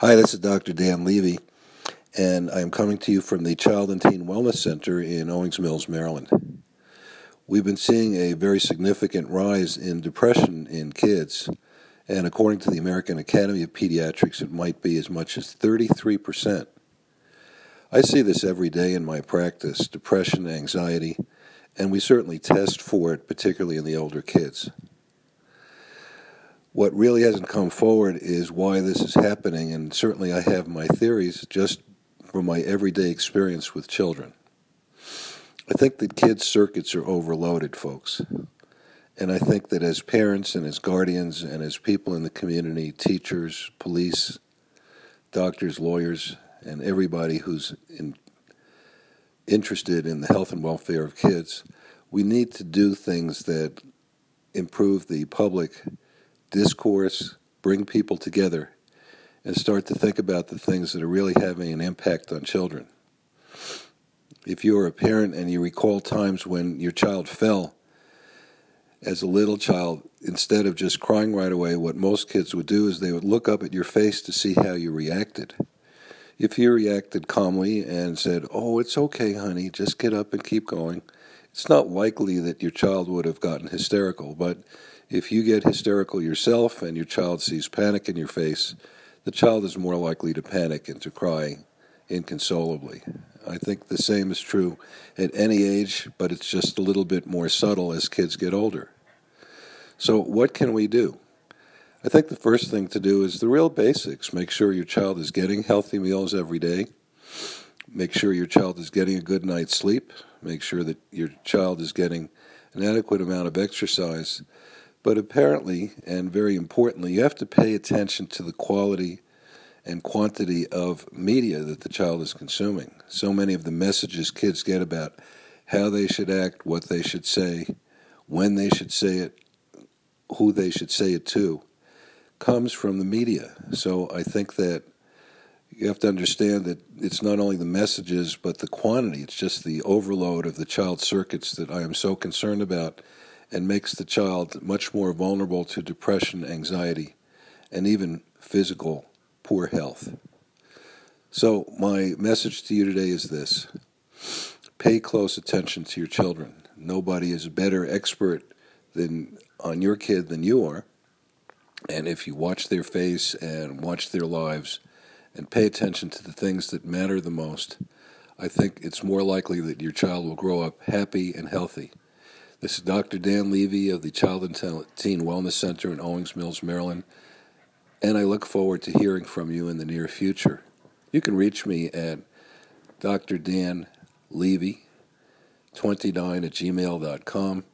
Hi, this is Dr. Dan Levy, and I'm coming to you from the Child and Teen Wellness Center in Owings Mills, Maryland. We've been seeing a very significant rise in depression in kids, and according to the American Academy of Pediatrics, it might be as much as 33%. I see this every day in my practice depression, anxiety, and we certainly test for it, particularly in the older kids. What really hasn't come forward is why this is happening, and certainly I have my theories just from my everyday experience with children. I think that kids' circuits are overloaded, folks. And I think that as parents and as guardians and as people in the community, teachers, police, doctors, lawyers, and everybody who's in, interested in the health and welfare of kids, we need to do things that improve the public discourse, bring people together, and start to think about the things that are really having an impact on children. If you're a parent and you recall times when your child fell as a little child, instead of just crying right away, what most kids would do is they would look up at your face to see how you reacted. If you reacted calmly and said, Oh, it's okay, honey, just get up and keep going, it's not likely that your child would have gotten hysterical, but if you get hysterical yourself and your child sees panic in your face, the child is more likely to panic and to cry inconsolably. I think the same is true at any age, but it's just a little bit more subtle as kids get older. So, what can we do? I think the first thing to do is the real basics. Make sure your child is getting healthy meals every day. Make sure your child is getting a good night's sleep. Make sure that your child is getting an adequate amount of exercise but apparently, and very importantly, you have to pay attention to the quality and quantity of media that the child is consuming. So many of the messages kids get about how they should act, what they should say, when they should say it, who they should say it to, comes from the media. So I think that you have to understand that it's not only the messages, but the quantity. It's just the overload of the child circuits that I am so concerned about and makes the child much more vulnerable to depression, anxiety, and even physical poor health. So, my message to you today is this pay close attention to your children. Nobody is a better expert than on your kid than you are. And if you watch their face and watch their lives and pay attention to the things that matter the most, I think it's more likely that your child will grow up happy and healthy. This is Dr. Dan Levy of the Child and Teen Wellness Center in Owings Mills, Maryland, and I look forward to hearing from you in the near future. You can reach me at Dr. Dan Levy 29 at gmail.com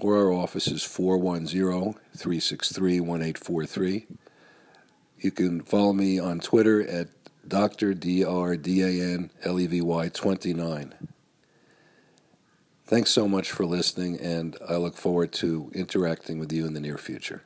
or our office is 410 363 1843. You can follow me on Twitter at Dr. D R D A N L E V Y 29. Thanks so much for listening, and I look forward to interacting with you in the near future.